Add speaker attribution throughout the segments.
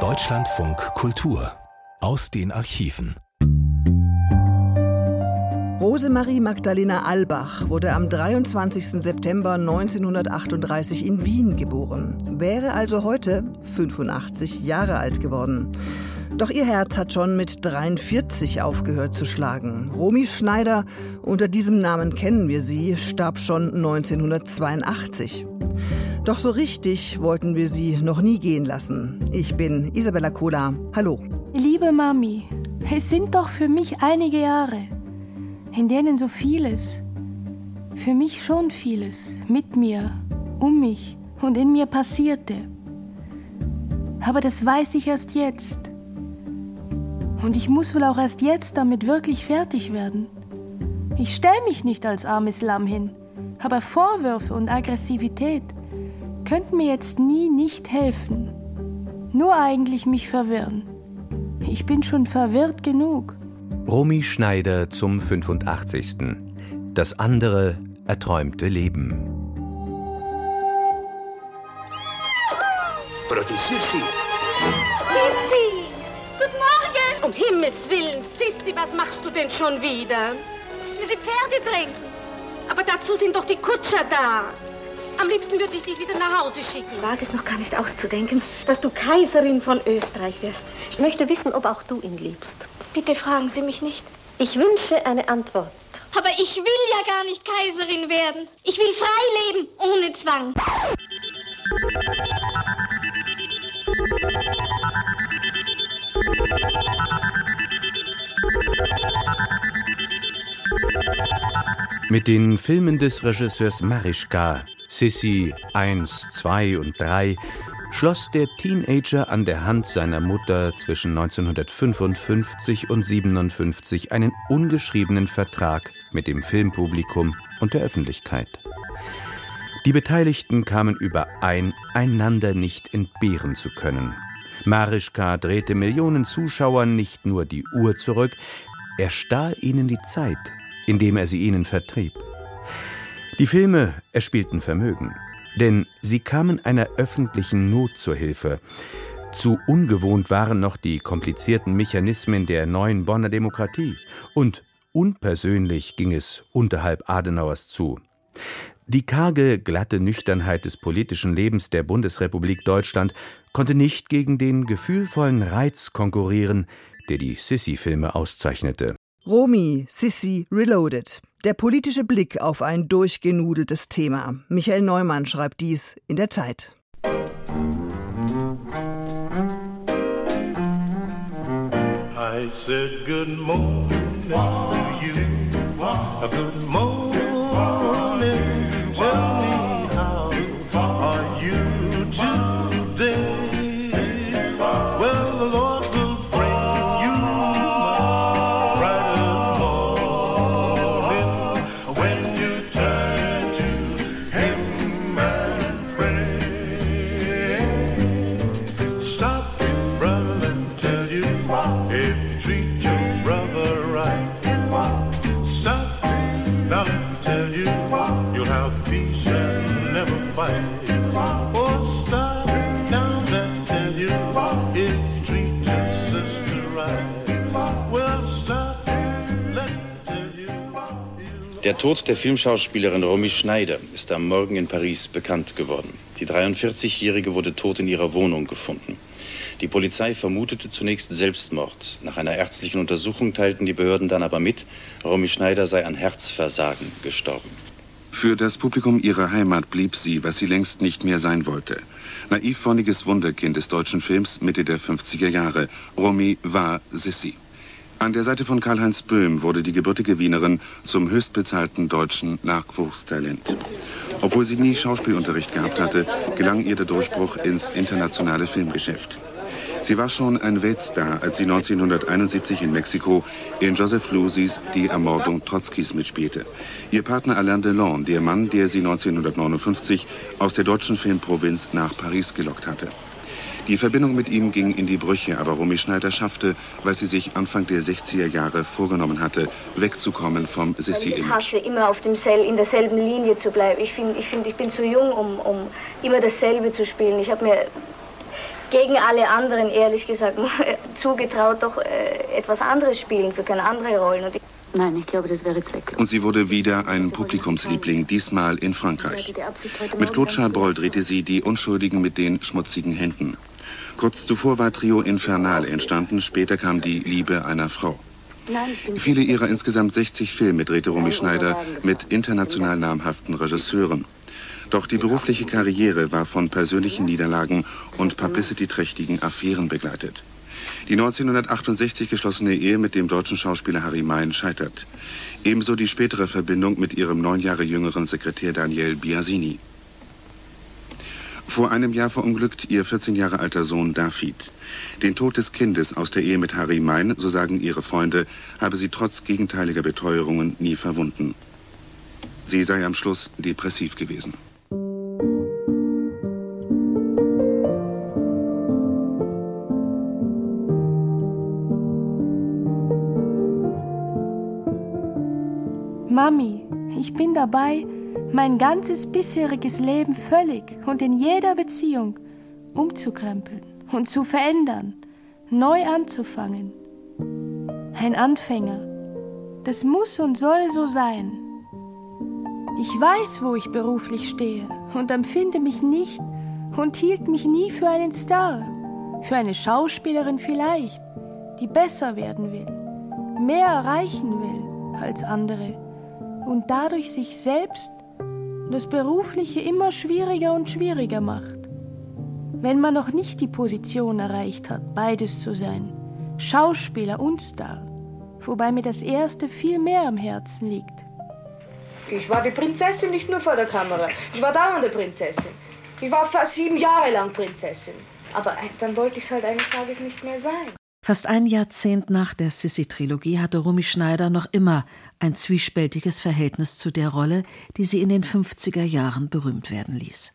Speaker 1: Deutschlandfunk Kultur aus den Archiven.
Speaker 2: Rosemarie Magdalena Albach wurde am 23. September 1938 in Wien geboren, wäre also heute 85 Jahre alt geworden. Doch ihr Herz hat schon mit 43 aufgehört zu schlagen. Romy Schneider, unter diesem Namen kennen wir sie, starb schon 1982. Doch so richtig wollten wir sie noch nie gehen lassen. Ich bin Isabella Kola. Hallo.
Speaker 3: Liebe Mami, es sind doch für mich einige Jahre, in denen so vieles, für mich schon vieles, mit mir, um mich und in mir passierte. Aber das weiß ich erst jetzt. Und ich muss wohl auch erst jetzt damit wirklich fertig werden. Ich stelle mich nicht als armes Lamm hin, aber Vorwürfe und Aggressivität könnten mir jetzt nie nicht helfen. Nur eigentlich mich verwirren. Ich bin schon verwirrt genug.
Speaker 4: Romy Schneider zum 85. Das andere erträumte Leben.
Speaker 5: Brody Sissi.
Speaker 6: Um Himmels Willen, Sissi, was machst du denn schon wieder?
Speaker 7: Die Pferde trinken.
Speaker 6: Aber dazu sind doch die Kutscher da. Am liebsten würde ich dich wieder nach Hause schicken.
Speaker 7: Ich wage es noch gar nicht auszudenken, dass du Kaiserin von Österreich wirst. Ich möchte wissen, ob auch du ihn liebst.
Speaker 6: Bitte fragen Sie mich nicht.
Speaker 7: Ich wünsche eine Antwort.
Speaker 8: Aber ich will ja gar nicht Kaiserin werden. Ich will frei leben, ohne Zwang.
Speaker 4: Mit den Filmen des Regisseurs Marischka, Sissy 1, 2 und 3, schloss der Teenager an der Hand seiner Mutter zwischen 1955 und 57 einen ungeschriebenen Vertrag mit dem Filmpublikum und der Öffentlichkeit. Die Beteiligten kamen überein, einander nicht entbehren zu können. Marischka drehte Millionen Zuschauern nicht nur die Uhr zurück, er stahl ihnen die Zeit, indem er sie ihnen vertrieb. Die Filme erspielten Vermögen, denn sie kamen einer öffentlichen Not zur Hilfe. Zu ungewohnt waren noch die komplizierten Mechanismen der neuen Bonner Demokratie und unpersönlich ging es unterhalb Adenauers zu. Die karge, glatte Nüchternheit des politischen Lebens der Bundesrepublik Deutschland konnte nicht gegen den gefühlvollen Reiz konkurrieren, der die Sissy-Filme auszeichnete.
Speaker 2: Romy, Sissy, Reloaded. Der politische Blick auf ein durchgenudeltes Thema. Michael Neumann schreibt dies in der Zeit.
Speaker 9: I said good morning to you. Good morning.
Speaker 10: Der Tod der Filmschauspielerin Romy Schneider ist am Morgen in Paris bekannt geworden. Die 43-Jährige wurde tot in ihrer Wohnung gefunden. Die Polizei vermutete zunächst Selbstmord. Nach einer ärztlichen Untersuchung teilten die Behörden dann aber mit, Romy Schneider sei an Herzversagen gestorben.
Speaker 11: Für das Publikum ihrer Heimat blieb sie, was sie längst nicht mehr sein wollte. Naivwonniges Wunderkind des deutschen Films Mitte der 50er Jahre. Romy war Sissy. An der Seite von Karl-Heinz Böhm wurde die gebürtige Wienerin zum höchstbezahlten deutschen Nachwuchstalent. Obwohl sie nie Schauspielunterricht gehabt hatte, gelang ihr der Durchbruch ins internationale Filmgeschäft. Sie war schon ein Weltstar, als sie 1971 in Mexiko in Joseph Lusis Die Ermordung Trotzkis mitspielte. Ihr Partner Alain Delon, der Mann, der sie 1959 aus der deutschen Filmprovinz nach Paris gelockt hatte. Die Verbindung mit ihm ging in die Brüche, aber Romy Schneider schaffte, was sie sich Anfang der 60er Jahre vorgenommen hatte, wegzukommen vom Sissy-Image.
Speaker 7: Ich hasse immer auf dem Sel in derselben Linie zu bleiben. Ich finde, ich, find, ich bin zu jung, um, um immer dasselbe zu spielen. Ich habe mir gegen alle anderen, ehrlich gesagt, zugetraut, doch äh, etwas anderes spielen zu können, andere Rollen. Und
Speaker 5: Nein, ich glaube, das wäre zwecklos.
Speaker 11: Und sie wurde wieder ein Publikumsliebling, diesmal in Frankreich. Mit Claude Chabrol drehte sie Die Unschuldigen mit den schmutzigen Händen. Kurz zuvor war Trio Infernal entstanden, später kam Die Liebe einer Frau. Viele ihrer insgesamt 60 Filme drehte Romy Schneider mit international namhaften Regisseuren. Doch die berufliche Karriere war von persönlichen Niederlagen und publicity-trächtigen Affären begleitet. Die 1968 geschlossene Ehe mit dem deutschen Schauspieler Harry Mein scheitert. Ebenso die spätere Verbindung mit ihrem neun Jahre jüngeren Sekretär Daniel Biasini. Vor einem Jahr verunglückt ihr 14 Jahre alter Sohn David. Den Tod des Kindes aus der Ehe mit Harry Mein, so sagen ihre Freunde, habe sie trotz gegenteiliger Beteuerungen nie verwunden. Sie sei am Schluss depressiv gewesen.
Speaker 3: Mami, ich bin dabei, mein ganzes bisheriges Leben völlig und in jeder Beziehung umzukrempeln und zu verändern, neu anzufangen. Ein Anfänger. Das muss und soll so sein. Ich weiß, wo ich beruflich stehe und empfinde mich nicht und hielt mich nie für einen Star, für eine Schauspielerin vielleicht, die besser werden will, mehr erreichen will als andere und dadurch sich selbst das Berufliche immer schwieriger und schwieriger macht. Wenn man noch nicht die Position erreicht hat, beides zu sein, Schauspieler und Star, wobei mir das Erste viel mehr am Herzen liegt.
Speaker 12: Ich war die Prinzessin nicht nur vor der Kamera, ich war dauernde Prinzessin. Ich war fast sieben Jahre lang Prinzessin. Aber dann wollte ich es halt eines Tages nicht mehr sein.
Speaker 13: Fast ein Jahrzehnt nach der Sissi-Trilogie hatte Rumi Schneider noch immer ein zwiespältiges Verhältnis zu der Rolle, die sie in den 50er Jahren berühmt werden ließ.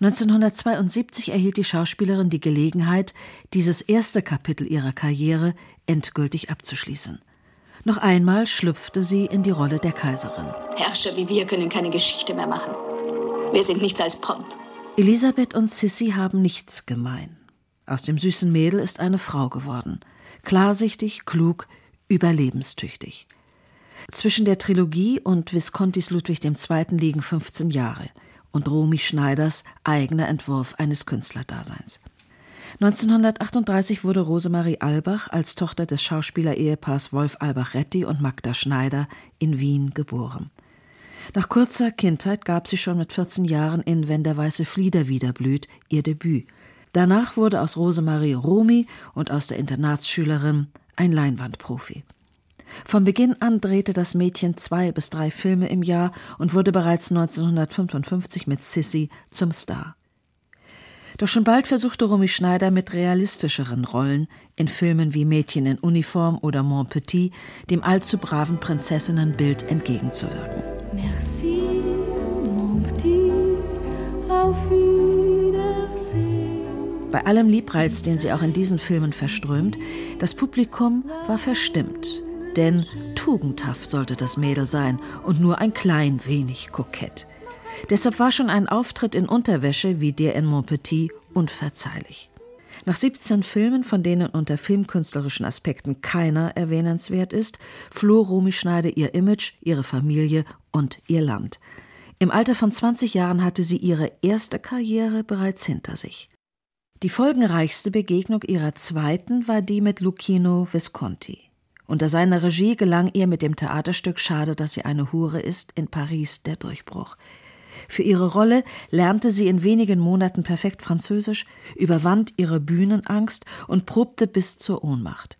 Speaker 13: 1972 erhielt die Schauspielerin die Gelegenheit, dieses erste Kapitel ihrer Karriere endgültig abzuschließen. Noch einmal schlüpfte sie in die Rolle der Kaiserin.
Speaker 5: Herrscher wie wir können keine Geschichte mehr machen. Wir sind nichts als Pomp.
Speaker 13: Elisabeth und Sissi haben nichts gemein. Aus dem süßen Mädel ist eine Frau geworden. Klarsichtig, klug, überlebenstüchtig. Zwischen der Trilogie und Viscontis Ludwig II. liegen 15 Jahre und Romy Schneiders eigener Entwurf eines Künstlerdaseins. 1938 wurde Rosemarie Albach als Tochter des Schauspielerehepaars Wolf Albach-Retti und Magda Schneider in Wien geboren. Nach kurzer Kindheit gab sie schon mit 14 Jahren in Wenn der weiße Flieder wiederblüht ihr Debüt Danach wurde aus Rosemarie Romi und aus der Internatsschülerin ein Leinwandprofi. Von Beginn an drehte das Mädchen zwei bis drei Filme im Jahr und wurde bereits 1955 mit Sissy zum Star. Doch schon bald versuchte Romy Schneider mit realistischeren Rollen in Filmen wie Mädchen in Uniform oder Mon Petit dem allzu braven Prinzessinnenbild entgegenzuwirken. Merci, mon petit, auf. Bei allem Liebreiz, den sie auch in diesen Filmen verströmt, das Publikum war verstimmt. Denn tugendhaft sollte das Mädel sein und nur ein klein wenig kokett. Deshalb war schon ein Auftritt in Unterwäsche wie der in Montpetit unverzeihlich. Nach 17 Filmen, von denen unter filmkünstlerischen Aspekten keiner erwähnenswert ist, floh Romy Schneider ihr Image, ihre Familie und ihr Land. Im Alter von 20 Jahren hatte sie ihre erste Karriere bereits hinter sich. Die folgenreichste Begegnung ihrer zweiten war die mit Lucchino Visconti. Unter seiner Regie gelang ihr mit dem Theaterstück Schade, dass sie eine Hure ist in Paris der Durchbruch. Für ihre Rolle lernte sie in wenigen Monaten perfekt Französisch, überwand ihre Bühnenangst und probte bis zur Ohnmacht.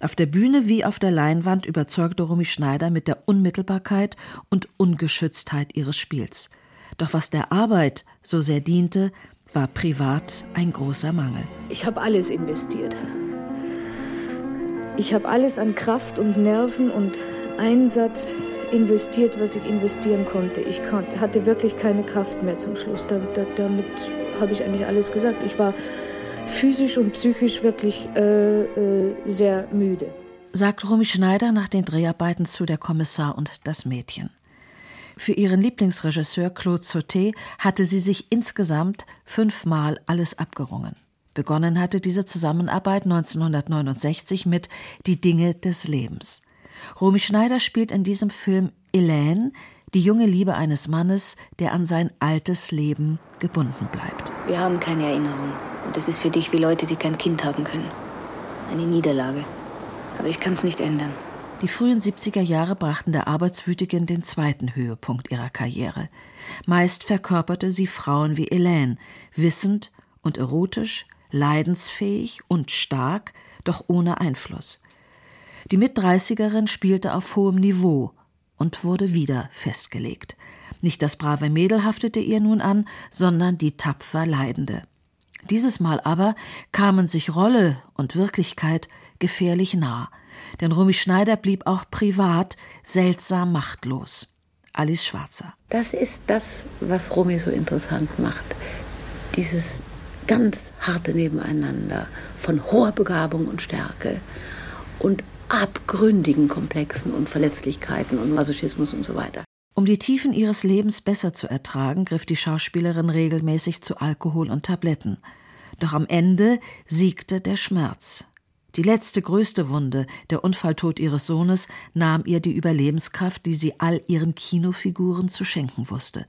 Speaker 13: Auf der Bühne wie auf der Leinwand überzeugte Romy Schneider mit der Unmittelbarkeit und Ungeschütztheit ihres Spiels. Doch was der Arbeit so sehr diente, war privat ein großer Mangel.
Speaker 12: Ich habe alles investiert. Ich habe alles an Kraft und Nerven und Einsatz investiert, was ich investieren konnte. Ich hatte wirklich keine Kraft mehr zum Schluss. Da, da, damit habe ich eigentlich alles gesagt. Ich war physisch und psychisch wirklich äh, äh, sehr müde.
Speaker 13: Sagt Romy Schneider nach den Dreharbeiten zu Der Kommissar und das Mädchen. Für ihren Lieblingsregisseur Claude Sauté hatte sie sich insgesamt fünfmal alles abgerungen. Begonnen hatte diese Zusammenarbeit 1969 mit Die Dinge des Lebens. Romy Schneider spielt in diesem Film Elaine, die junge Liebe eines Mannes, der an sein altes Leben gebunden bleibt.
Speaker 7: Wir haben keine Erinnerung. Und das ist für dich wie Leute, die kein Kind haben können. Eine Niederlage. Aber ich kann es nicht ändern.
Speaker 13: Die frühen 70er Jahre brachten der Arbeitswütigen den zweiten Höhepunkt ihrer Karriere. Meist verkörperte sie Frauen wie Elaine, wissend und erotisch, leidensfähig und stark, doch ohne Einfluss. Die Mitdreißigerin spielte auf hohem Niveau und wurde wieder festgelegt. Nicht das brave Mädel haftete ihr nun an, sondern die tapfer Leidende. Dieses Mal aber kamen sich Rolle und Wirklichkeit gefährlich nah, denn Rumi Schneider blieb auch privat seltsam machtlos. Alice Schwarzer.
Speaker 14: Das ist das, was Rumi so interessant macht. Dieses ganz harte Nebeneinander von hoher Begabung und Stärke und abgründigen Komplexen und Verletzlichkeiten und Masochismus und so weiter.
Speaker 13: Um die Tiefen ihres Lebens besser zu ertragen, griff die Schauspielerin regelmäßig zu Alkohol und Tabletten. Doch am Ende siegte der Schmerz. Die letzte größte Wunde, der Unfalltod ihres Sohnes, nahm ihr die Überlebenskraft, die sie all ihren Kinofiguren zu schenken wusste.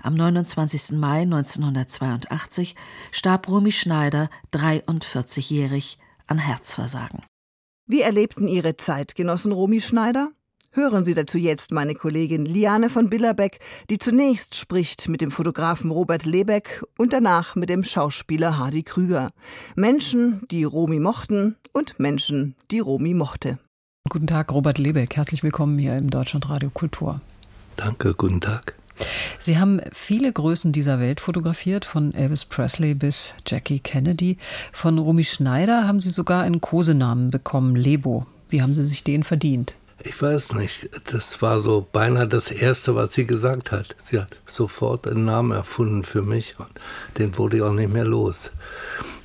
Speaker 13: Am 29. Mai 1982 starb Romy Schneider, 43-jährig, an Herzversagen.
Speaker 2: Wie erlebten Ihre Zeitgenossen Romy Schneider? Hören Sie dazu jetzt meine Kollegin Liane von Billerbeck, die zunächst spricht mit dem Fotografen Robert Lebeck und danach mit dem Schauspieler Hardy Krüger. Menschen, die Romy mochten und Menschen, die Romy mochte.
Speaker 15: Guten Tag, Robert Lebeck. Herzlich willkommen hier im Deutschlandradio Kultur.
Speaker 16: Danke, guten Tag.
Speaker 15: Sie haben viele Größen dieser Welt fotografiert, von Elvis Presley bis Jackie Kennedy. Von Romy Schneider haben Sie sogar einen Kosenamen bekommen, Lebo. Wie haben Sie sich den verdient?
Speaker 16: Ich weiß nicht. Das war so beinahe das Erste, was sie gesagt hat. Sie hat sofort einen Namen erfunden für mich und den wurde ich auch nicht mehr los.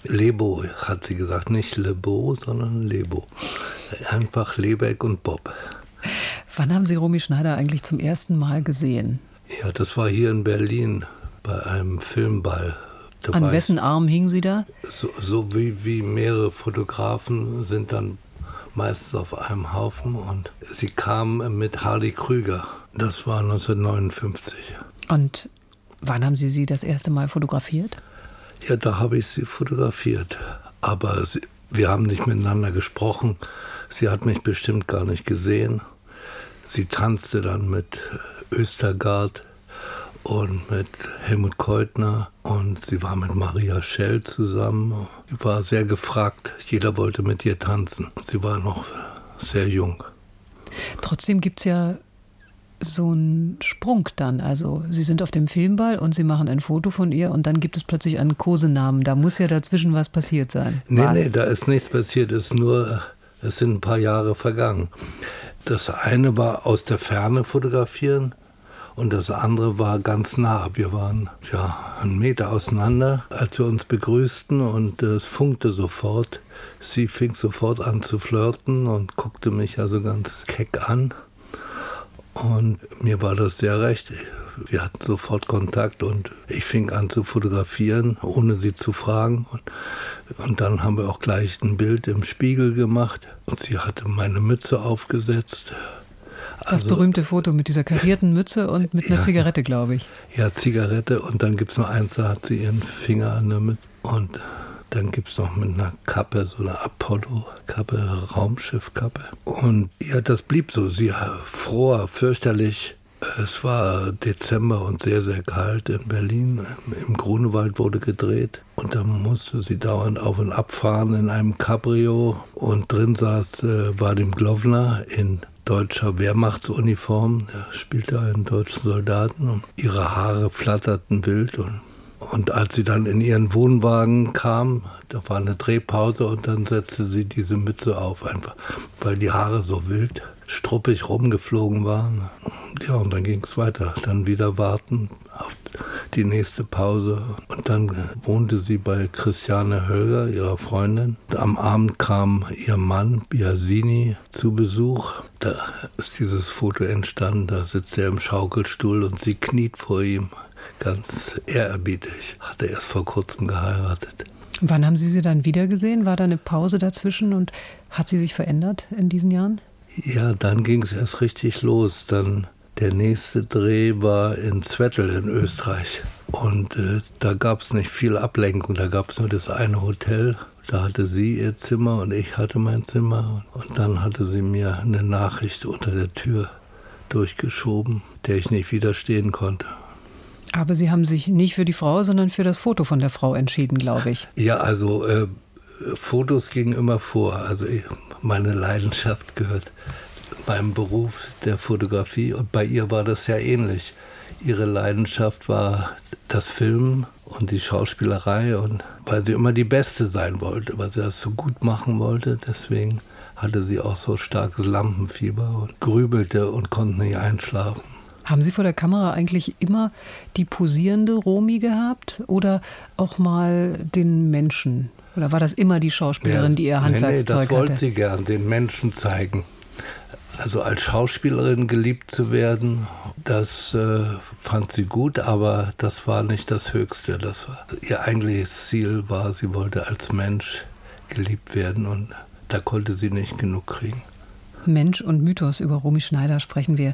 Speaker 16: Lebo hat sie gesagt, nicht Lebo, sondern Lebo. Einfach Lebeck und Bob.
Speaker 15: Wann haben Sie Romy Schneider eigentlich zum ersten Mal gesehen?
Speaker 16: Ja, das war hier in Berlin bei einem Filmball.
Speaker 15: Da An wessen Arm hing sie da?
Speaker 16: So, so wie, wie mehrere Fotografen sind dann meistens auf einem Haufen und sie kam mit Hardy Krüger. Das war 1959.
Speaker 15: Und wann haben Sie sie das erste Mal fotografiert?
Speaker 16: Ja, da habe ich sie fotografiert. Aber sie, wir haben nicht miteinander gesprochen. Sie hat mich bestimmt gar nicht gesehen. Sie tanzte dann mit Östergaard und mit Helmut Keutner und sie war mit Maria Schell zusammen. Sie war sehr gefragt. Jeder wollte mit ihr tanzen. Sie war noch sehr jung.
Speaker 15: Trotzdem gibt es ja so einen Sprung dann. Also sie sind auf dem Filmball und sie machen ein Foto von ihr und dann gibt es plötzlich einen Kosenamen. Da muss ja dazwischen was passiert sein.
Speaker 16: Nee, was? nee, da ist nichts passiert. Es ist nur, es sind ein paar Jahre vergangen. Das eine war aus der Ferne fotografieren und das andere war ganz nah. Wir waren ja einen Meter auseinander, als wir uns begrüßten und es funkte sofort. Sie fing sofort an zu flirten und guckte mich also ganz keck an. Und mir war das sehr recht. Wir hatten sofort Kontakt und ich fing an zu fotografieren, ohne sie zu fragen. Und, und dann haben wir auch gleich ein Bild im Spiegel gemacht. Und sie hatte meine Mütze aufgesetzt.
Speaker 15: Das also, berühmte Foto mit dieser karierten Mütze und mit einer ja, Zigarette, glaube ich.
Speaker 16: Ja, Zigarette und dann gibt es noch eins, da hat sie ihren Finger an der Mütze. Und dann gibt es noch mit einer Kappe, so eine Apollo-Kappe, Raumschiff-Kappe. Und ja, das blieb so. Sie fror fürchterlich. Es war Dezember und sehr, sehr kalt in Berlin. Im Grunewald wurde gedreht. Und da musste sie dauernd auf und ab fahren in einem Cabrio. Und drin saß äh, Vadim Glovner in deutscher Wehrmachtsuniform. Er spielte einen deutschen Soldaten. Und ihre Haare flatterten wild und und als sie dann in ihren Wohnwagen kam, da war eine Drehpause und dann setzte sie diese Mütze auf, einfach weil die Haare so wild struppig rumgeflogen waren. Ja, und dann ging es weiter. Dann wieder warten auf die nächste Pause. Und dann wohnte sie bei Christiane Hölger, ihrer Freundin. Am Abend kam ihr Mann Biasini zu Besuch. Da ist dieses Foto entstanden. Da sitzt er im Schaukelstuhl und sie kniet vor ihm. Ganz ehrerbietig. Hat er erst vor kurzem geheiratet.
Speaker 15: Wann haben Sie sie dann wiedergesehen? War da eine Pause dazwischen und hat sie sich verändert in diesen Jahren?
Speaker 16: Ja, dann ging es erst richtig los. Dann der nächste Dreh war in Zwettl in Österreich. Und äh, da gab es nicht viel Ablenkung. Da gab es nur das eine Hotel. Da hatte sie ihr Zimmer und ich hatte mein Zimmer. Und dann hatte sie mir eine Nachricht unter der Tür durchgeschoben, der ich nicht widerstehen konnte.
Speaker 15: Aber Sie haben sich nicht für die Frau, sondern für das Foto von der Frau entschieden, glaube ich.
Speaker 16: Ja, also äh, Fotos gingen immer vor. Also ich, meine Leidenschaft gehört meinem Beruf der Fotografie und bei ihr war das ja ähnlich. Ihre Leidenschaft war das Filmen und die Schauspielerei und weil sie immer die Beste sein wollte, weil sie das so gut machen wollte, deswegen hatte sie auch so starkes Lampenfieber und grübelte und konnte nicht einschlafen.
Speaker 15: Haben Sie vor der Kamera eigentlich immer die posierende Romi gehabt oder auch mal den Menschen? Oder war das immer die Schauspielerin, ja, die ihr Handwerkszeug
Speaker 16: nee, nee,
Speaker 15: das
Speaker 16: wollte
Speaker 15: hatte?
Speaker 16: sie gern, den Menschen zeigen. Also als Schauspielerin geliebt zu werden, das äh, fand sie gut, aber das war nicht das Höchste. Das war, ihr eigentliches Ziel war, sie wollte als Mensch geliebt werden und da konnte sie nicht genug kriegen.
Speaker 15: Mensch und Mythos über Romy Schneider sprechen wir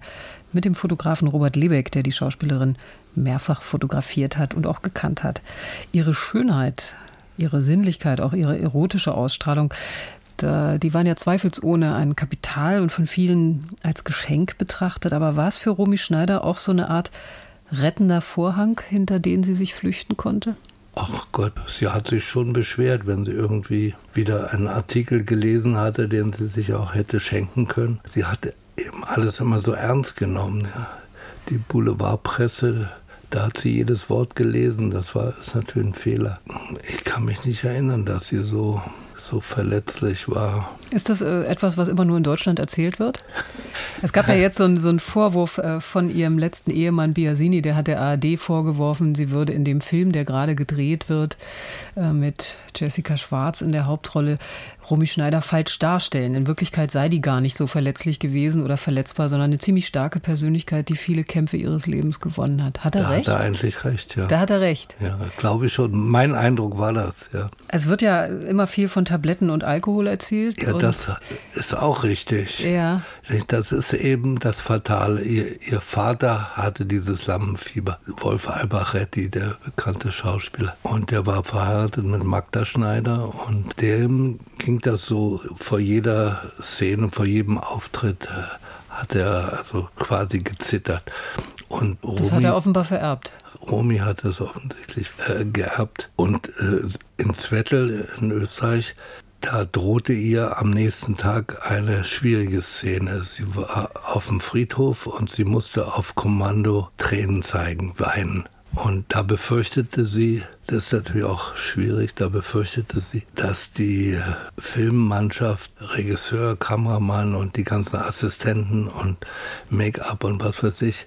Speaker 15: mit dem Fotografen Robert Lebeck, der die Schauspielerin mehrfach fotografiert hat und auch gekannt hat. Ihre Schönheit, ihre Sinnlichkeit, auch ihre erotische Ausstrahlung, da, die waren ja zweifelsohne ein Kapital und von vielen als Geschenk betrachtet. Aber war es für Romy Schneider auch so eine Art rettender Vorhang, hinter den sie sich flüchten konnte?
Speaker 16: Ach Gott, sie hat sich schon beschwert, wenn sie irgendwie wieder einen Artikel gelesen hatte, den sie sich auch hätte schenken können. Sie hatte eben alles immer so ernst genommen. Ja. Die Boulevardpresse, da hat sie jedes Wort gelesen. Das war ist natürlich ein Fehler. Ich kann mich nicht erinnern, dass sie so so verletzlich war.
Speaker 15: Ist das äh, etwas, was immer nur in Deutschland erzählt wird? Es gab ja jetzt so, ein, so einen Vorwurf äh, von ihrem letzten Ehemann Biasini, der hat der ARD vorgeworfen, sie würde in dem Film, der gerade gedreht wird, äh, mit Jessica Schwarz in der Hauptrolle, Romy Schneider falsch darstellen. In Wirklichkeit sei die gar nicht so verletzlich gewesen oder verletzbar, sondern eine ziemlich starke Persönlichkeit, die viele Kämpfe ihres Lebens gewonnen hat. Hat er
Speaker 16: da
Speaker 15: recht?
Speaker 16: Hat er eigentlich recht, ja.
Speaker 15: Da hat er recht.
Speaker 16: Ja, glaube ich schon. Mein Eindruck war das, ja.
Speaker 15: Es wird ja immer viel von Tabletten und Alkohol erzählt.
Speaker 16: Ja, das ist auch richtig.
Speaker 15: Ja.
Speaker 16: Das ist eben das Fatale. Ihr, ihr Vater hatte dieses Lampenfieber. Wolf Albachetti, der bekannte Schauspieler. Und der war verheiratet mit Magda Schneider und dem ging das so vor jeder Szene, vor jedem Auftritt äh, hat er also quasi gezittert. Und
Speaker 15: Romy, das hat er offenbar vererbt.
Speaker 16: Romy hat das offensichtlich äh, geerbt. Und äh, in Zwettl in Österreich, da drohte ihr am nächsten Tag eine schwierige Szene. Sie war auf dem Friedhof und sie musste auf Kommando Tränen zeigen, weinen. Und da befürchtete sie, das ist natürlich auch schwierig, da befürchtete sie, dass die Filmmannschaft, Regisseur, Kameramann und die ganzen Assistenten und Make-up und was weiß ich,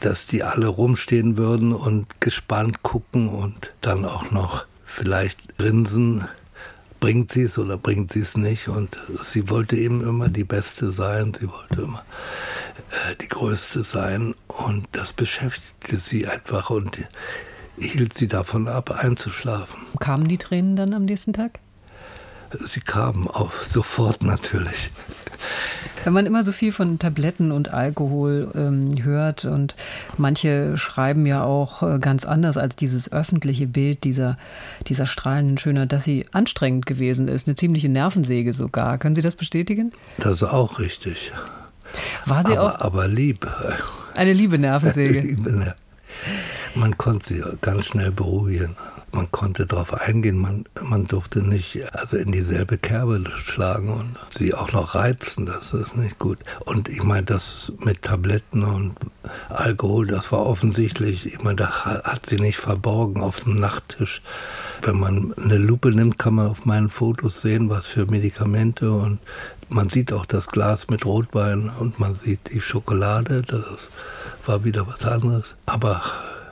Speaker 16: dass die alle rumstehen würden und gespannt gucken und dann auch noch vielleicht grinsen, bringt sie es oder bringt sie es nicht. Und sie wollte eben immer die Beste sein, sie wollte immer äh, die Größte sein. Und das beschäftigte sie einfach und hielt sie davon ab, einzuschlafen.
Speaker 15: Kamen die Tränen dann am nächsten Tag?
Speaker 16: Sie kamen auch sofort natürlich.
Speaker 15: Wenn man immer so viel von Tabletten und Alkohol ähm, hört und manche schreiben ja auch äh, ganz anders als dieses öffentliche Bild dieser, dieser strahlenden Schönheit, dass sie anstrengend gewesen ist, eine ziemliche Nervensäge sogar. Können Sie das bestätigen?
Speaker 16: Das ist auch richtig.
Speaker 15: War sie
Speaker 16: aber,
Speaker 15: auch?
Speaker 16: Aber lieb.
Speaker 15: Eine liebe Nervensäge.
Speaker 16: liebe. Man konnte sie ganz schnell beruhigen. Man konnte darauf eingehen, man, man durfte nicht also in dieselbe Kerbe schlagen und sie auch noch reizen, das ist nicht gut. Und ich meine, das mit Tabletten und Alkohol, das war offensichtlich, ich meine, da hat sie nicht verborgen auf dem Nachttisch. Wenn man eine Lupe nimmt, kann man auf meinen Fotos sehen, was für Medikamente und man sieht auch das Glas mit Rotwein und man sieht die Schokolade, das war wieder was anderes. Aber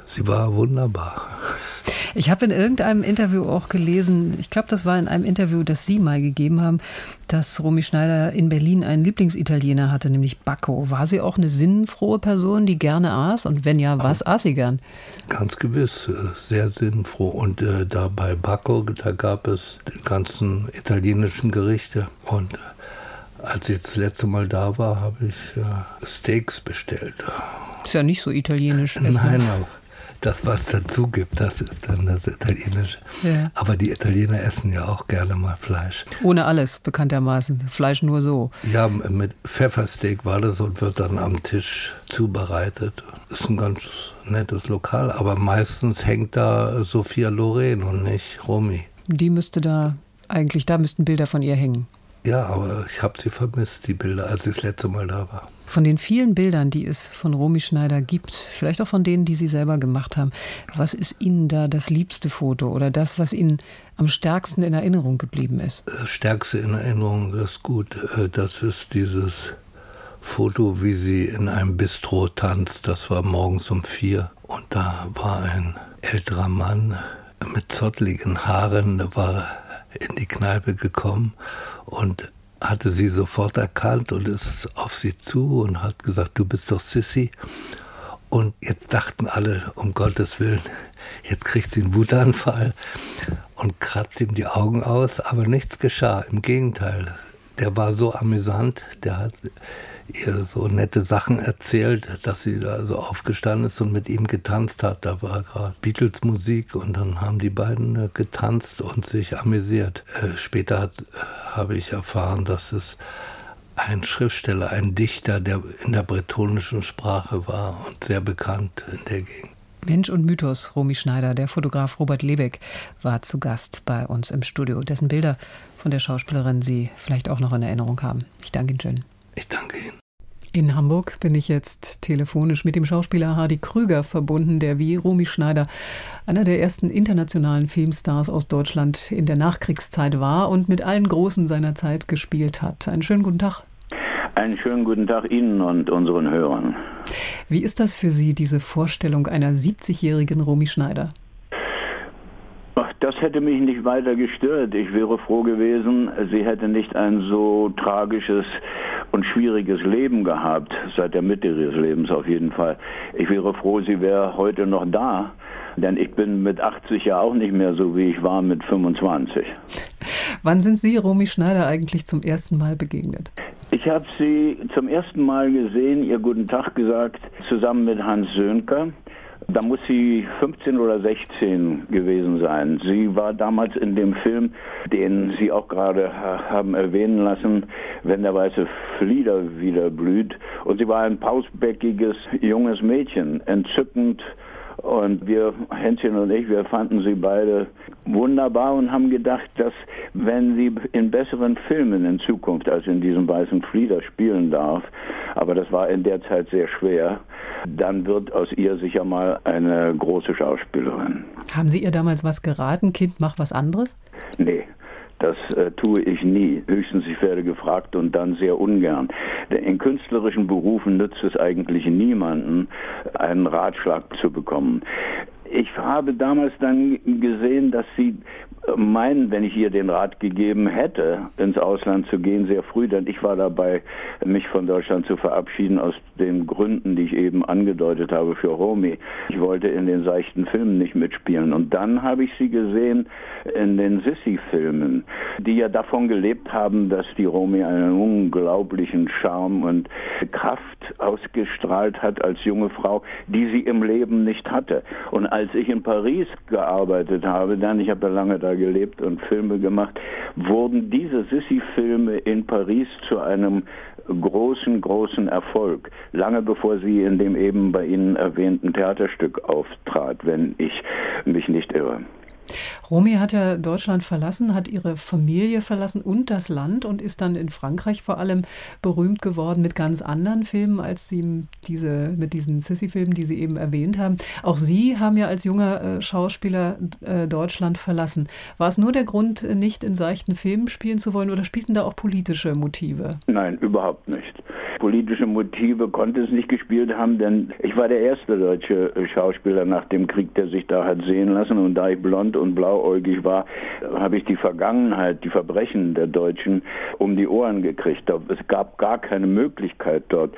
Speaker 16: sie war wunderbar.
Speaker 15: Ich habe in irgendeinem Interview auch gelesen, ich glaube, das war in einem Interview, das Sie mal gegeben haben, dass Romy Schneider in Berlin einen Lieblingsitaliener hatte, nämlich Bacco. War sie auch eine sinnfrohe Person, die gerne aß? Und wenn ja, was aß sie gern?
Speaker 16: Ganz gewiss, äh, sehr sinnfroh. Und äh, da bei Bacco, da gab es die ganzen italienischen Gerichte. Und äh, als ich das letzte Mal da war, habe ich äh, Steaks bestellt.
Speaker 15: Ist ja nicht so italienisch.
Speaker 16: Nein, aber das, was dazu gibt, das ist dann das Italienische. Ja. Aber die Italiener essen ja auch gerne mal Fleisch.
Speaker 15: Ohne alles, bekanntermaßen. Fleisch nur so.
Speaker 16: Ja, mit Pfeffersteak war das und wird dann am Tisch zubereitet. Ist ein ganz nettes Lokal, aber meistens hängt da Sophia Loren und nicht Romy.
Speaker 15: Die müsste da eigentlich, da müssten Bilder von ihr hängen.
Speaker 16: Ja, aber ich habe sie vermisst, die Bilder, als ich das letzte Mal da war.
Speaker 15: Von den vielen Bildern, die es von Romy Schneider gibt, vielleicht auch von denen, die Sie selber gemacht haben, was ist Ihnen da das liebste Foto oder das, was Ihnen am stärksten in Erinnerung geblieben ist?
Speaker 16: Äh, stärkste in Erinnerung ist gut. Äh, das ist dieses Foto, wie sie in einem Bistro tanzt. Das war morgens um vier. Und da war ein älterer Mann mit zottligen Haaren, der war in die Kneipe gekommen und hatte sie sofort erkannt und ist auf sie zu und hat gesagt, du bist doch Sissy. Und jetzt dachten alle, um Gottes Willen, jetzt kriegt sie einen Wutanfall und kratzt ihm die Augen aus, aber nichts geschah. Im Gegenteil, der war so amüsant, der hat ihr so nette Sachen erzählt, dass sie da so aufgestanden ist und mit ihm getanzt hat. Da war gerade Beatles Musik und dann haben die beiden äh, getanzt und sich amüsiert. Äh, später äh, habe ich erfahren, dass es ein Schriftsteller, ein Dichter, der in der bretonischen Sprache war und sehr bekannt in der Gegend.
Speaker 15: Mensch und Mythos, Romy Schneider, der Fotograf Robert Lebeck war zu Gast bei uns im Studio, dessen Bilder von der Schauspielerin Sie vielleicht auch noch in Erinnerung haben. Ich danke Ihnen schön.
Speaker 16: Ich danke Ihnen.
Speaker 15: In Hamburg bin ich jetzt telefonisch mit dem Schauspieler Hardy Krüger verbunden, der wie Romy Schneider einer der ersten internationalen Filmstars aus Deutschland in der Nachkriegszeit war und mit allen Großen seiner Zeit gespielt hat. Einen schönen guten Tag.
Speaker 17: Einen schönen guten Tag Ihnen und unseren Hörern.
Speaker 15: Wie ist das für Sie, diese Vorstellung einer 70-jährigen Romy Schneider?
Speaker 17: Das hätte mich nicht weiter gestört. Ich wäre froh gewesen, sie hätte nicht ein so tragisches und schwieriges Leben gehabt, seit der Mitte ihres Lebens auf jeden Fall. Ich wäre froh, sie wäre heute noch da, denn ich bin mit 80 ja auch nicht mehr so, wie ich war mit 25.
Speaker 15: Wann sind Sie Romy Schneider eigentlich zum ersten Mal begegnet?
Speaker 17: Ich habe sie zum ersten Mal gesehen, ihr guten Tag gesagt, zusammen mit Hans Sönker. Da muss sie 15 oder 16 gewesen sein. Sie war damals in dem Film, den Sie auch gerade haben erwähnen lassen, wenn der weiße Flieder wieder blüht. Und sie war ein pausbäckiges junges Mädchen, entzückend. Und wir, Hänschen und ich, wir fanden sie beide wunderbar und haben gedacht, dass wenn sie in besseren Filmen in Zukunft als in diesem weißen Flieder spielen darf, aber das war in der Zeit sehr schwer, dann wird aus ihr sicher mal eine große Schauspielerin.
Speaker 15: Haben Sie ihr damals was geraten? Kind, mach was anderes?
Speaker 17: Nee. Das äh, tue ich nie. Höchstens ich werde gefragt und dann sehr ungern. In künstlerischen Berufen nützt es eigentlich niemanden, einen Ratschlag zu bekommen. Ich habe damals dann gesehen, dass sie meinen, wenn ich ihr den Rat gegeben hätte, ins Ausland zu gehen, sehr früh, denn ich war dabei, mich von Deutschland zu verabschieden, aus den Gründen, die ich eben angedeutet habe für Romy. Ich wollte in den seichten Filmen nicht mitspielen. Und dann habe ich sie gesehen in den Sissy-Filmen, die ja davon gelebt haben, dass die Romy einen unglaublichen Charme und Kraft ausgestrahlt hat als junge Frau, die sie im Leben nicht hatte. Und als ich in Paris gearbeitet habe, dann, ich habe da lange da gelebt und Filme gemacht, wurden diese Sissy-Filme in Paris zu einem großen, großen Erfolg, lange bevor sie in dem eben bei Ihnen erwähnten Theaterstück auftrat, wenn ich mich nicht irre.
Speaker 15: Romy hat ja Deutschland verlassen, hat ihre Familie verlassen und das Land und ist dann in Frankreich vor allem berühmt geworden mit ganz anderen Filmen als sie diese, mit diesen Sissy-Filmen, die Sie eben erwähnt haben. Auch Sie haben ja als junger äh, Schauspieler äh, Deutschland verlassen. War es nur der Grund, nicht in seichten Filmen spielen zu wollen oder spielten da auch politische Motive?
Speaker 17: Nein, überhaupt nicht. Politische Motive konnte es nicht gespielt haben, denn ich war der erste deutsche Schauspieler nach dem Krieg, der sich da hat sehen lassen und da ich blond und blau blauäugig war, habe ich die Vergangenheit, die Verbrechen der Deutschen um die Ohren gekriegt. Es gab gar keine Möglichkeit dort.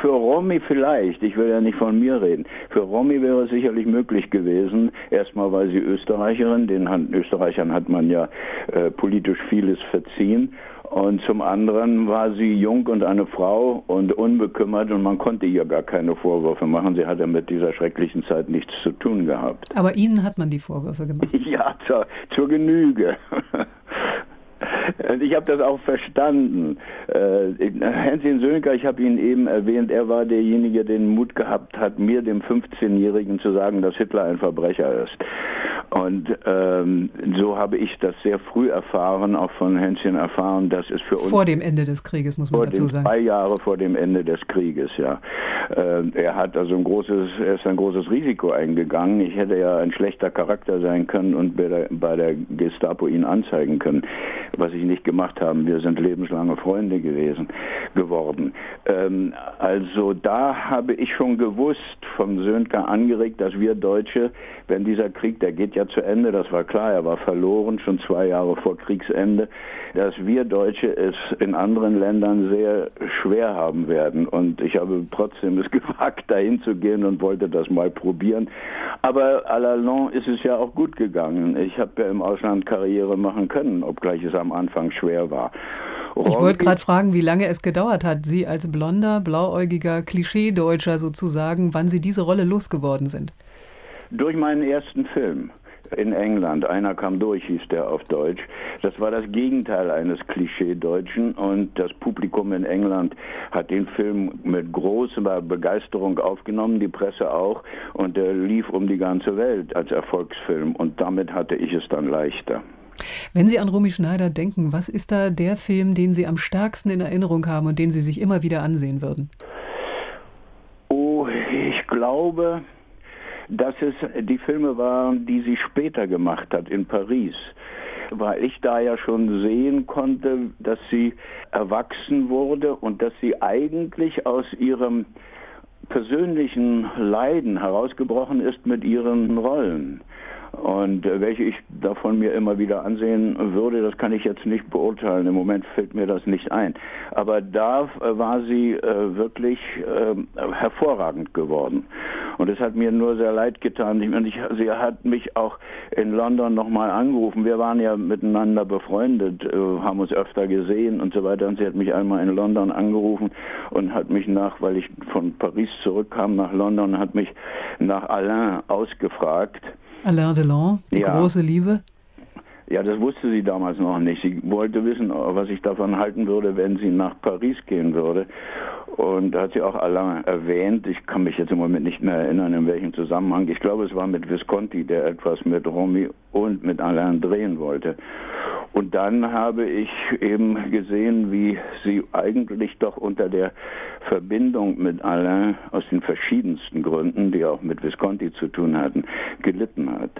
Speaker 17: Für Romy vielleicht, ich will ja nicht von mir reden, für Romy wäre es sicherlich möglich gewesen, erstmal weil sie Österreicherin, den Österreichern hat man ja äh, politisch vieles verziehen und zum anderen war sie jung und eine Frau und unbekümmert und man konnte ihr gar keine Vorwürfe machen. Sie hatte mit dieser schrecklichen Zeit nichts zu tun gehabt.
Speaker 15: Aber Ihnen hat man die Vorwürfe gemacht?
Speaker 17: Ja, zur, zur Genüge. Und ich habe das auch verstanden. Äh, Hansin Sönker, ich habe ihn eben erwähnt, er war derjenige, der den Mut gehabt hat, mir, dem 15-Jährigen, zu sagen, dass Hitler ein Verbrecher ist. Und ähm, so habe ich das sehr früh erfahren, auch von Hänschen erfahren, dass es für uns...
Speaker 15: Vor dem Ende des Krieges, muss man dazu sagen.
Speaker 17: Zwei Jahre vor dem Ende des Krieges, ja. Äh, er hat also ein großes, er ist ein großes Risiko eingegangen. Ich hätte ja ein schlechter Charakter sein können und bei der, bei der Gestapo ihn anzeigen können, was ich nicht gemacht habe. Wir sind lebenslange Freunde gewesen, geworden. Ähm, also da habe ich schon gewusst, vom Sönker angeregt, dass wir Deutsche, wenn dieser Krieg, der geht ja zu Ende, das war klar, er war verloren, schon zwei Jahre vor Kriegsende, dass wir Deutsche es in anderen Ländern sehr schwer haben werden. Und ich habe trotzdem es gewagt, dahin zu gehen und wollte das mal probieren. Aber à la long ist es ja auch gut gegangen. Ich habe ja im Ausland Karriere machen können, obgleich es am Anfang schwer war.
Speaker 15: Ich wollte gerade fragen, wie lange es gedauert hat, Sie als blonder, blauäugiger Klischee-Deutscher sozusagen, wann Sie diese Rolle losgeworden sind.
Speaker 17: Durch meinen ersten Film in England. Einer kam durch, hieß der auf Deutsch. Das war das Gegenteil eines Klischee-Deutschen und das Publikum in England hat den Film mit großer Begeisterung aufgenommen, die Presse auch, und er lief um die ganze Welt als Erfolgsfilm und damit hatte ich es dann leichter.
Speaker 15: Wenn Sie an Romy Schneider denken, was ist da der Film, den Sie am stärksten in Erinnerung haben und den Sie sich immer wieder ansehen würden?
Speaker 17: Oh, ich glaube, dass es die Filme waren, die sie später gemacht hat in Paris weil ich da ja schon sehen konnte, dass sie erwachsen wurde und dass sie eigentlich aus ihrem persönlichen Leiden herausgebrochen ist mit ihren Rollen. Und äh, welche ich davon mir immer wieder ansehen würde, das kann ich jetzt nicht beurteilen. Im Moment fällt mir das nicht ein. Aber da äh, war sie äh, wirklich äh, hervorragend geworden. Und es hat mir nur sehr leid getan. Ich, ich, sie hat mich auch in London nochmal angerufen. Wir waren ja miteinander befreundet, äh, haben uns öfter gesehen und so weiter. Und sie hat mich einmal in London angerufen und hat mich nach, weil ich von Paris zurückkam nach London, hat mich nach Alain ausgefragt.
Speaker 15: Alain Delon, die ja. große Liebe?
Speaker 17: Ja, das wusste sie damals noch nicht. Sie wollte wissen, was ich davon halten würde, wenn sie nach Paris gehen würde. Und da hat sie auch Alain erwähnt. Ich kann mich jetzt im Moment nicht mehr erinnern, in welchem Zusammenhang. Ich glaube, es war mit Visconti, der etwas mit Romy und mit Alain drehen wollte. Und dann habe ich eben gesehen, wie sie eigentlich doch unter der Verbindung mit Alain aus den verschiedensten Gründen, die auch mit Visconti zu tun hatten, gelitten hat.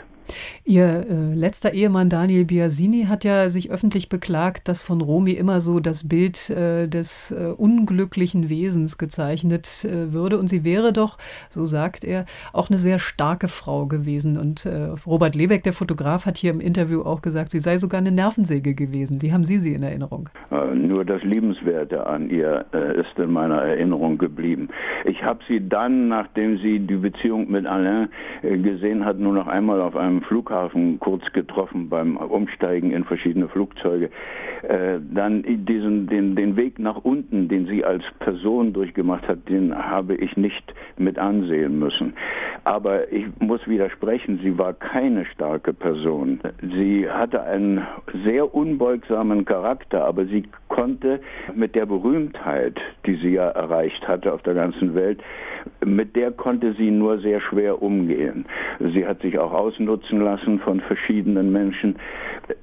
Speaker 15: Ihr äh, letzter Ehemann Daniel Biasini hat ja sich öffentlich beklagt, dass von Romy immer so das Bild äh, des äh, unglücklichen Wesens gezeichnet äh, würde. Und sie wäre doch, so sagt er, auch eine sehr starke Frau gewesen. Und äh, Robert Lebeck, der Fotograf, hat hier im Interview auch gesagt, sie sei sogar eine Nervensäge gewesen. Wie haben Sie sie in Erinnerung?
Speaker 17: Äh, nur das Liebenswerte an ihr ist in meiner Erinnerung geblieben. Ich habe sie dann, nachdem sie die Beziehung mit Alain gesehen hat, nur noch einmal auf einem Flughafen kurz getroffen beim Umsteigen in verschiedene Flugzeuge. Äh, dann diesen, den, den Weg nach unten, den sie als Person durchgemacht hat, den habe ich nicht mit ansehen müssen. Aber ich muss widersprechen, sie war keine starke Person. Sie hatte einen sehr unbeugsamen Charakter, aber sie konnte mit der Berühmtheit, die sie ja erreicht hatte auf der ganzen Welt, mit der konnte sie nur sehr schwer umgehen. Sie hat sich auch ausnutzen lassen von verschiedenen Menschen.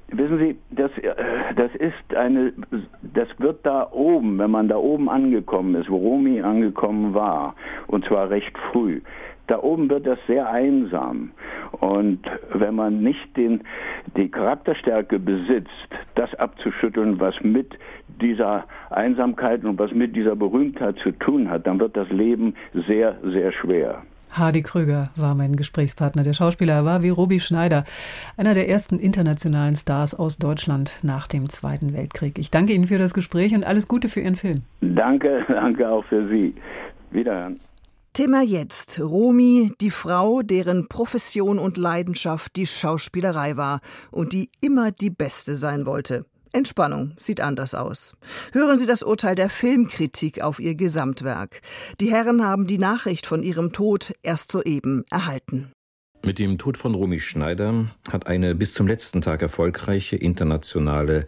Speaker 17: Wissen Sie, das, äh, das ist eine, das wird da oben, wenn man da oben angekommen ist, wo Romy angekommen war, und zwar recht früh, da oben wird das sehr einsam. Und wenn man nicht den, die Charakterstärke besitzt, das abzuschütteln, was mit dieser Einsamkeit und was mit dieser Berühmtheit zu tun hat, dann wird das Leben sehr, sehr schwer.
Speaker 15: Hardy Krüger war mein Gesprächspartner. Der Schauspieler war wie Robi Schneider, einer der ersten internationalen Stars aus Deutschland nach dem Zweiten Weltkrieg. Ich danke Ihnen für das Gespräch und alles Gute für Ihren Film.
Speaker 17: Danke, danke auch für Sie. Wiederhören.
Speaker 2: Thema jetzt. Romy, die Frau, deren Profession und Leidenschaft die Schauspielerei war und die immer die Beste sein wollte. Entspannung sieht anders aus. Hören Sie das Urteil der Filmkritik auf ihr Gesamtwerk. Die Herren haben die Nachricht von ihrem Tod erst soeben erhalten.
Speaker 18: Mit dem Tod von Romy Schneider hat eine bis zum letzten Tag erfolgreiche internationale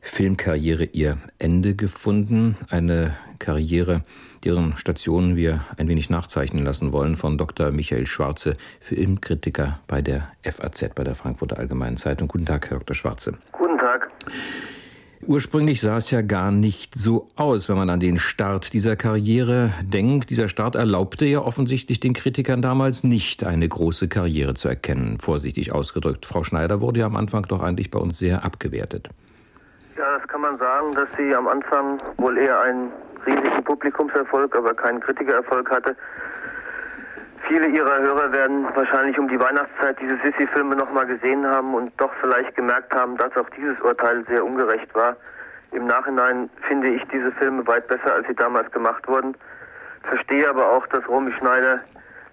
Speaker 18: Filmkarriere ihr Ende gefunden. Eine Karriere, deren Stationen wir ein wenig nachzeichnen lassen wollen von Dr. Michael Schwarze, Filmkritiker bei der FAZ, bei der Frankfurter Allgemeinen Zeitung. Guten Tag, Herr Dr. Schwarze.
Speaker 19: Guten.
Speaker 18: Ursprünglich sah es ja gar nicht so aus, wenn man an den Start dieser Karriere denkt. Dieser Start erlaubte ja offensichtlich den Kritikern damals nicht, eine große Karriere zu erkennen, vorsichtig ausgedrückt. Frau Schneider wurde ja am Anfang doch eigentlich bei uns sehr abgewertet.
Speaker 19: Ja, das kann man sagen, dass sie am Anfang wohl eher einen riesigen Publikumserfolg, aber keinen Kritikererfolg hatte. Viele ihrer Hörer werden wahrscheinlich um die Weihnachtszeit diese Sissy-Filme nochmal gesehen haben und doch vielleicht gemerkt haben, dass auch dieses Urteil sehr ungerecht war. Im Nachhinein finde ich diese Filme weit besser, als sie damals gemacht wurden. Verstehe aber auch, dass Romy Schneider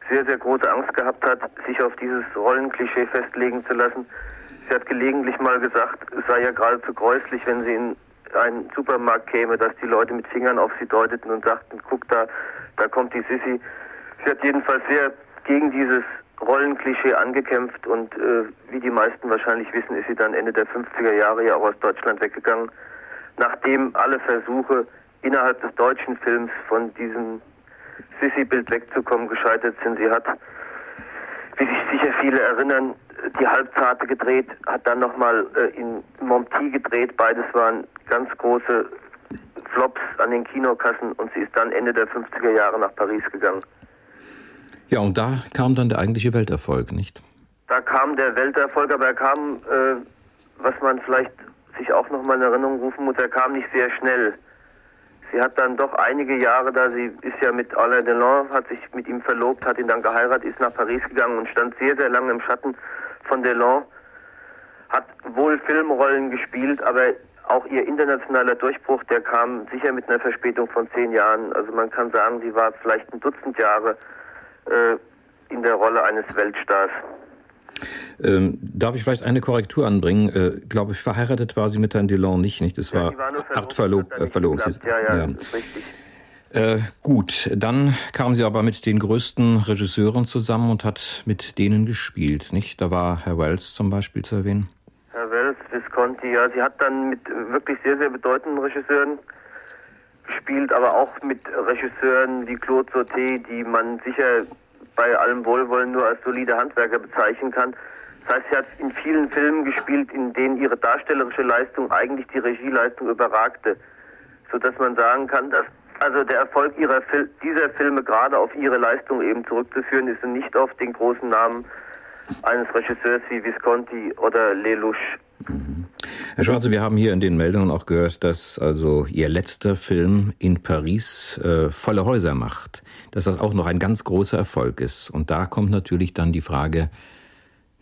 Speaker 19: sehr, sehr große Angst gehabt hat, sich auf dieses Rollenklischee festlegen zu lassen. Sie hat gelegentlich mal gesagt, es sei ja geradezu gräuslich, wenn sie in einen Supermarkt käme, dass die Leute mit Fingern auf sie deuteten und sagten, guck da, da kommt die Sissy. Sie hat jedenfalls sehr gegen dieses Rollenklischee angekämpft und äh, wie die meisten wahrscheinlich wissen, ist sie dann Ende der 50er Jahre ja auch aus Deutschland weggegangen, nachdem alle Versuche innerhalb des deutschen Films von diesem Sissy-Bild wegzukommen gescheitert sind. Sie hat, wie sich sicher viele erinnern, die Halbzarte gedreht, hat dann nochmal äh, in Monty gedreht. Beides waren ganz große Flops an den Kinokassen und sie ist dann Ende der 50er Jahre nach Paris gegangen.
Speaker 18: Ja, und da kam dann der eigentliche Welterfolg, nicht?
Speaker 19: Da kam der Welterfolg, aber er kam, äh, was man vielleicht sich auch nochmal in Erinnerung rufen muss, er kam nicht sehr schnell. Sie hat dann doch einige Jahre da, sie ist ja mit Alain Delon, hat sich mit ihm verlobt, hat ihn dann geheiratet, ist nach Paris gegangen und stand sehr, sehr lange im Schatten von Delon. Hat wohl Filmrollen gespielt, aber auch ihr internationaler Durchbruch, der kam sicher mit einer Verspätung von zehn Jahren. Also man kann sagen, sie war vielleicht ein Dutzend Jahre in der Rolle eines Weltstars.
Speaker 18: Ähm, darf ich vielleicht eine Korrektur anbringen? Äh, glaube ich, verheiratet war sie mit Herrn Delon nicht, nicht? Das ja, war, war Art Verlob, äh, Verlobung.
Speaker 19: Ja, ja, ja, das ist richtig.
Speaker 18: Äh, gut, dann kam sie aber mit den größten Regisseuren zusammen und hat mit denen gespielt, nicht? Da war Herr Wells zum Beispiel zu erwähnen.
Speaker 19: Herr Wells, Visconti, ja, sie hat dann mit wirklich sehr, sehr bedeutenden Regisseuren gespielt, aber auch mit Regisseuren wie Claude Sauté, die man sicher bei allem Wohlwollen nur als solide Handwerker bezeichnen kann. Das heißt, sie hat in vielen Filmen gespielt, in denen ihre darstellerische Leistung eigentlich die Regieleistung überragte, sodass man sagen kann, dass also der Erfolg ihrer Fil dieser Filme gerade auf ihre Leistung eben zurückzuführen ist und nicht auf den großen Namen eines Regisseurs wie Visconti oder Lelouch.
Speaker 18: Herr Schwarze, wir haben hier in den Meldungen auch gehört, dass also Ihr letzter Film in Paris äh, volle Häuser macht, dass das auch noch ein ganz großer Erfolg ist. Und da kommt natürlich dann die Frage,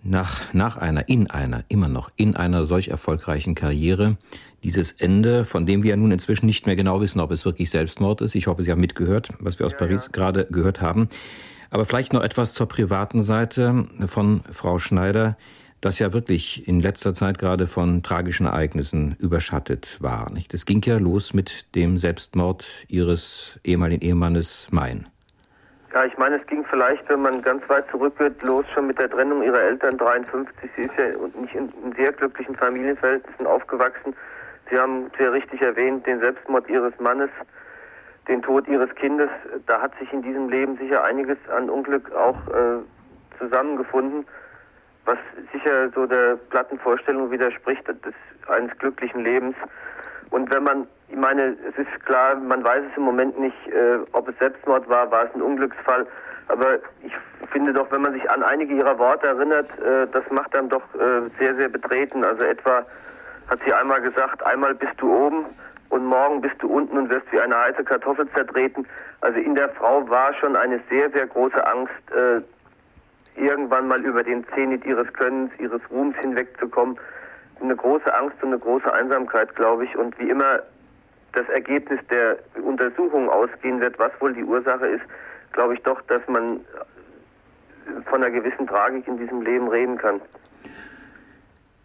Speaker 18: nach, nach einer, in einer, immer noch in einer solch erfolgreichen Karriere, dieses Ende, von dem wir ja nun inzwischen nicht mehr genau wissen, ob es wirklich Selbstmord ist. Ich hoffe, Sie haben mitgehört, was wir aus ja, Paris ja. gerade gehört haben. Aber vielleicht noch etwas zur privaten Seite von Frau Schneider, das ja wirklich in letzter Zeit gerade von tragischen Ereignissen überschattet war. Nicht? Es ging ja los mit dem Selbstmord ihres ehemaligen Ehemannes Mein.
Speaker 19: Ja, ich meine, es ging vielleicht, wenn man ganz weit zurückgeht, los schon mit der Trennung ihrer Eltern 53. Sie ist ja nicht in, in sehr glücklichen Familienverhältnissen aufgewachsen. Sie haben sehr richtig erwähnt, den Selbstmord ihres Mannes, den Tod ihres Kindes. Da hat sich in diesem Leben sicher einiges an Unglück auch äh, zusammengefunden, was sicher so der platten Vorstellung widerspricht des eines glücklichen Lebens. Und wenn man, ich meine, es ist klar, man weiß es im Moment nicht, äh, ob es Selbstmord war, war es ein Unglücksfall. Aber ich finde doch, wenn man sich an einige ihrer Worte erinnert, äh, das macht dann doch äh, sehr, sehr betreten. Also etwa hat sie einmal gesagt, einmal bist du oben und morgen bist du unten und wirst wie eine heiße Kartoffel zertreten. Also in der Frau war schon eine sehr, sehr große Angst, äh, irgendwann mal über den Zenit ihres Könnens, ihres Ruhms hinwegzukommen eine große Angst und eine große Einsamkeit, glaube ich. Und wie immer das Ergebnis der Untersuchung ausgehen wird, was wohl die Ursache ist, glaube ich doch, dass man von einer gewissen Tragik in diesem Leben reden kann.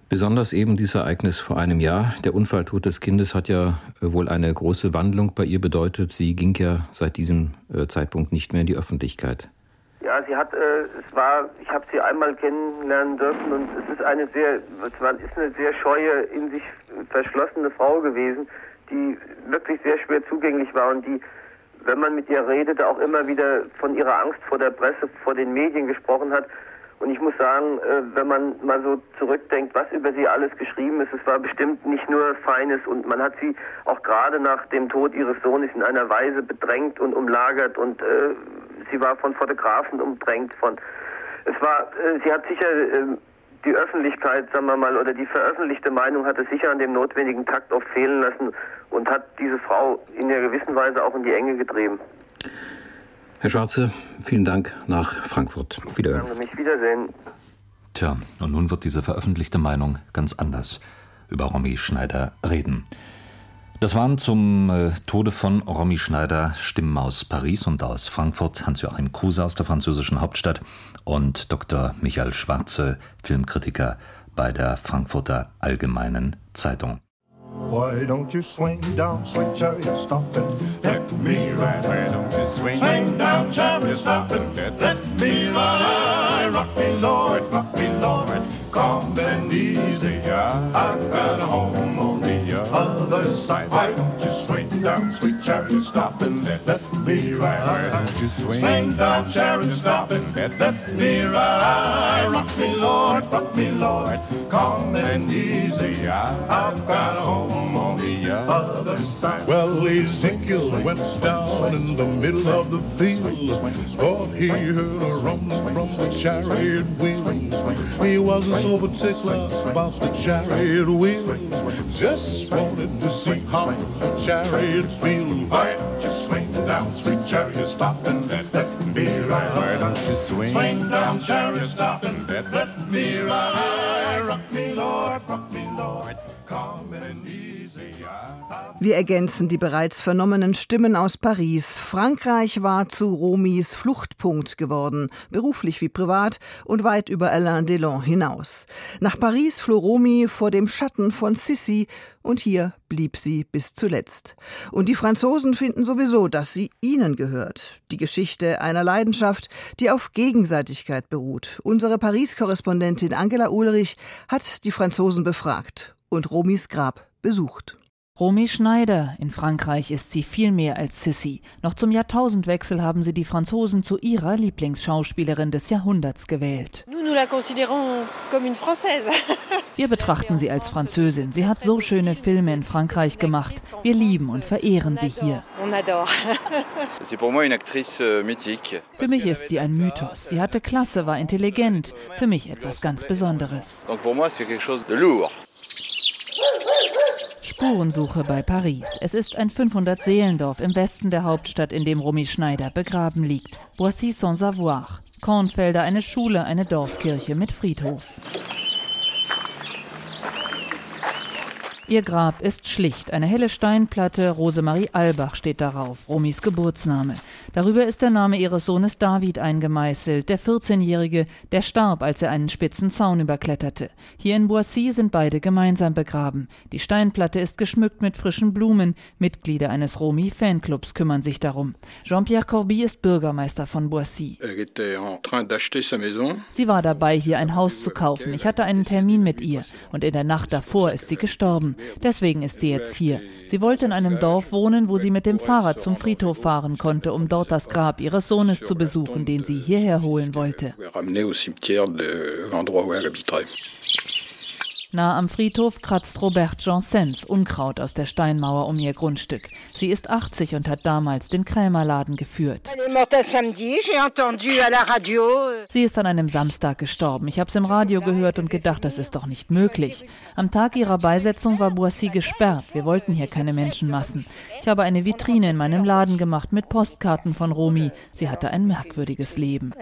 Speaker 18: Besonders eben dieses Ereignis vor einem Jahr, der Unfalltod des Kindes, hat ja wohl eine große Wandlung bei ihr bedeutet. Sie ging ja seit diesem äh, Zeitpunkt nicht mehr in die Öffentlichkeit.
Speaker 19: Ja, sie hat, äh, es war, ich habe sie einmal kennenlernen dürfen und es ist eine sehr, es war, ist eine sehr scheue, in sich verschlossene Frau gewesen, die wirklich sehr schwer zugänglich war und die, wenn man mit ihr redete, auch immer wieder von ihrer Angst vor der Presse, vor den Medien gesprochen hat. Und ich muss sagen, äh, wenn man mal so zurückdenkt, was über sie alles geschrieben ist, es war bestimmt nicht nur Feines und man hat sie auch gerade nach dem Tod ihres Sohnes in einer Weise bedrängt und umlagert und äh, sie war von Fotografen umdrängt von. Es war, äh, sie hat sicher äh, die Öffentlichkeit, sagen wir mal, oder die veröffentlichte Meinung hat es sicher an dem notwendigen Takt oft fehlen lassen und hat diese Frau in einer gewissen Weise auch in die Enge getrieben.
Speaker 18: Herr Schwarze, vielen Dank nach Frankfurt. Wiederhören.
Speaker 19: Danke, mich wiedersehen.
Speaker 20: Tja, und nun wird diese veröffentlichte Meinung ganz anders über Romy Schneider reden. Das waren zum äh, Tode von Romy Schneider Stimmen aus Paris und aus Frankfurt, Hans-Joachim Kruse aus der französischen Hauptstadt und Dr. Michael Schwarze, Filmkritiker bei der Frankfurter Allgemeinen Zeitung.
Speaker 9: Why don't you swing down, sweet chariot, stop and let me ride? Why don't you swing, swing down, chariot, stop and let me ride? Rock me, Lord, rock me, Lord, calm and easy. I've got a home the other side. Why don't you swing down, sweet chariot, stop and let me ride? Why don't you swing, swing down, chariot, stop and let me ride? Rock me, Lord, rock me, Lord, calm and easy. I've got a home on the other side.
Speaker 21: Well, Ezekiel went down in the middle of the field. Thought he heard a rumble from the chariot wheel. He wasn't so particular about the chariot wheel. Just wanted to see how the chariot feel.
Speaker 9: Why don't you swing down, sweet chariot, stop and let, let me ride?
Speaker 21: Why don't you swing?
Speaker 9: Swing down, chariot, stop and let, let me ride. Rock me, Lord, rock me, Lord, calm and easy.
Speaker 2: Wir ergänzen die bereits vernommenen Stimmen aus Paris. Frankreich war zu Romis Fluchtpunkt geworden, beruflich wie privat und weit über Alain Delon hinaus. Nach Paris floh Romy vor dem Schatten von Sissi und hier blieb sie bis zuletzt. Und die Franzosen finden sowieso, dass sie ihnen gehört. Die Geschichte einer Leidenschaft, die auf Gegenseitigkeit beruht. Unsere Paris-Korrespondentin Angela Ulrich hat die Franzosen befragt und Romys Grab besucht.
Speaker 22: Romy Schneider. In Frankreich ist sie viel mehr als Sissy. Noch zum Jahrtausendwechsel haben sie die Franzosen zu ihrer Lieblingsschauspielerin des Jahrhunderts gewählt. Wir betrachten sie als Französin. Sie hat so schöne Filme in Frankreich gemacht. Wir lieben und verehren sie hier. Für mich ist sie ein Mythos. Sie hatte Klasse, war intelligent. Für mich etwas ganz Besonderes. Spurensuche bei Paris. Es ist ein 500-Seelendorf im Westen der Hauptstadt, in dem Romy Schneider begraben liegt. Boissy sans savoir. Kornfelder, eine Schule, eine Dorfkirche mit Friedhof. Ihr Grab ist schlicht. Eine helle Steinplatte, Rosemarie Albach steht darauf, Romis Geburtsname. Darüber ist der Name ihres Sohnes David eingemeißelt, der 14-Jährige, der starb, als er einen spitzen Zaun überkletterte. Hier in Boissy sind beide gemeinsam begraben. Die Steinplatte ist geschmückt mit frischen Blumen. Mitglieder eines Romy-Fanclubs kümmern sich darum. Jean-Pierre Corby ist Bürgermeister von Boissy. Sie war dabei, hier ein Haus zu kaufen. Ich hatte einen Termin mit ihr und in der Nacht davor ist sie gestorben. Deswegen ist sie jetzt hier. Sie wollte in einem Dorf wohnen, wo sie mit dem Fahrrad zum Friedhof fahren konnte, um dort das Grab ihres Sohnes zu besuchen, den sie hierher holen wollte. Nah am Friedhof kratzt Robert Janssens Unkraut aus der Steinmauer um ihr Grundstück. Sie ist 80 und hat damals den Krämerladen geführt. Sie ist an einem Samstag gestorben. Ich habe es im Radio gehört und gedacht, das ist doch nicht möglich. Am Tag ihrer Beisetzung war Boissy gesperrt. Wir wollten hier keine Menschenmassen. Ich habe eine Vitrine in meinem Laden gemacht mit Postkarten von Romy. Sie hatte ein merkwürdiges Leben.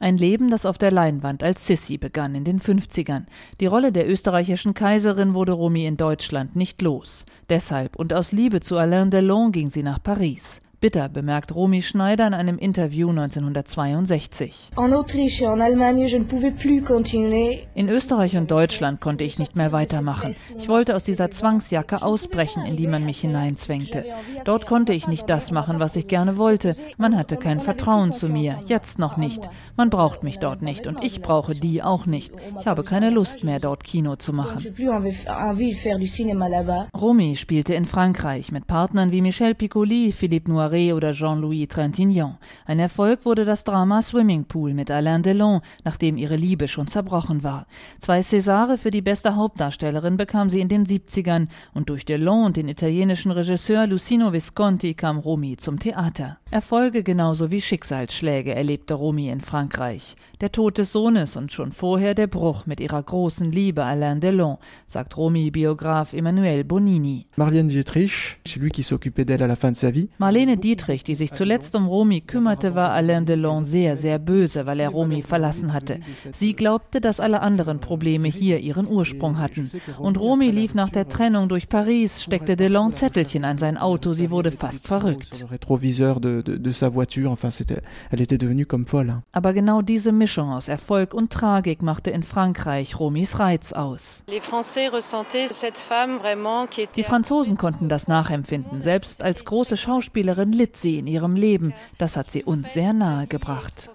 Speaker 22: Ein Leben, das auf der Leinwand als Sissy begann in den 50 50ern. Die Rolle der österreichischen Kaiserin wurde Romy in Deutschland nicht los. Deshalb und aus Liebe zu Alain Delon ging sie nach Paris. Bitter, bemerkt Romy Schneider in einem Interview 1962. In Österreich und Deutschland konnte ich nicht mehr weitermachen. Ich wollte aus dieser Zwangsjacke ausbrechen, in die man mich hineinzwängte. Dort konnte ich nicht das machen, was ich gerne wollte. Man hatte kein Vertrauen zu mir, jetzt noch nicht. Man braucht mich dort nicht und ich brauche die auch nicht. Ich habe keine Lust mehr, dort Kino zu machen. Romy spielte in Frankreich mit Partnern wie Michel Piccoli, Philippe Noir Poiré oder Jean-Louis Trintignant. Ein Erfolg wurde das Drama Swimming Pool mit Alain Delon, nachdem ihre Liebe schon zerbrochen war. Zwei Césare für die beste Hauptdarstellerin bekam sie in den 70ern und durch Delon und den italienischen Regisseur Lucino Visconti kam Romy zum Theater. Erfolge genauso wie Schicksalsschläge erlebte Romy in Frankreich. Der Tod des Sohnes und schon vorher der Bruch mit ihrer großen Liebe Alain Delon, sagt Romy-Biograf Emmanuel Bonini.
Speaker 23: Marlene Dietrich, c'est lui qui s'occupait d'elle à la fin de sa vie.
Speaker 22: Marlene Dietrich, die sich zuletzt um Romy kümmerte, war Alain Delon sehr, sehr böse, weil er Romy verlassen hatte. Sie glaubte, dass alle anderen Probleme hier ihren Ursprung hatten. Und Romy lief nach der Trennung durch Paris, steckte Delon Zettelchen an sein Auto, sie wurde fast verrückt.
Speaker 23: De, de, sa voiture. Enfin, elle était devenue comme folle.
Speaker 22: Aber genau diese Mischung aus Erfolg und Tragik machte in Frankreich Romys Reiz aus. Die Franzosen konnten das nachempfinden. Selbst als große Schauspielerin litt sie in ihrem Leben. Das hat sie uns sehr nahe gebracht.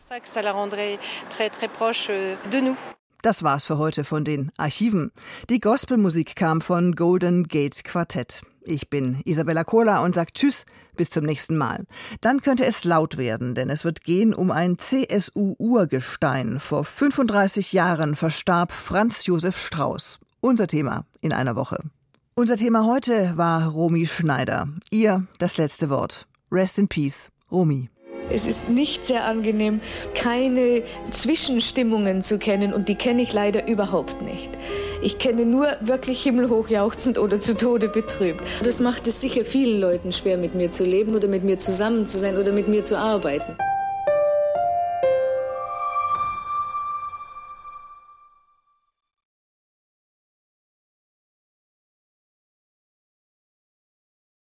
Speaker 2: Euh, das war's für heute von den Archiven. Die Gospelmusik kam von Golden Gate Quartett. Ich bin Isabella Kohler und sag Tschüss, bis zum nächsten Mal. Dann könnte es laut werden, denn es wird gehen um ein CSU-Urgestein. Vor 35 Jahren verstarb Franz Josef Strauß. Unser Thema in einer Woche. Unser Thema heute war Romy Schneider. Ihr das letzte Wort. Rest in Peace, Romy.
Speaker 12: Es ist nicht sehr angenehm, keine Zwischenstimmungen zu kennen und die kenne ich leider überhaupt nicht. Ich kenne nur wirklich himmelhoch jauchzend oder zu Tode betrübt. Das macht es sicher vielen Leuten schwer, mit mir zu leben oder mit mir zusammen zu sein oder mit mir zu arbeiten.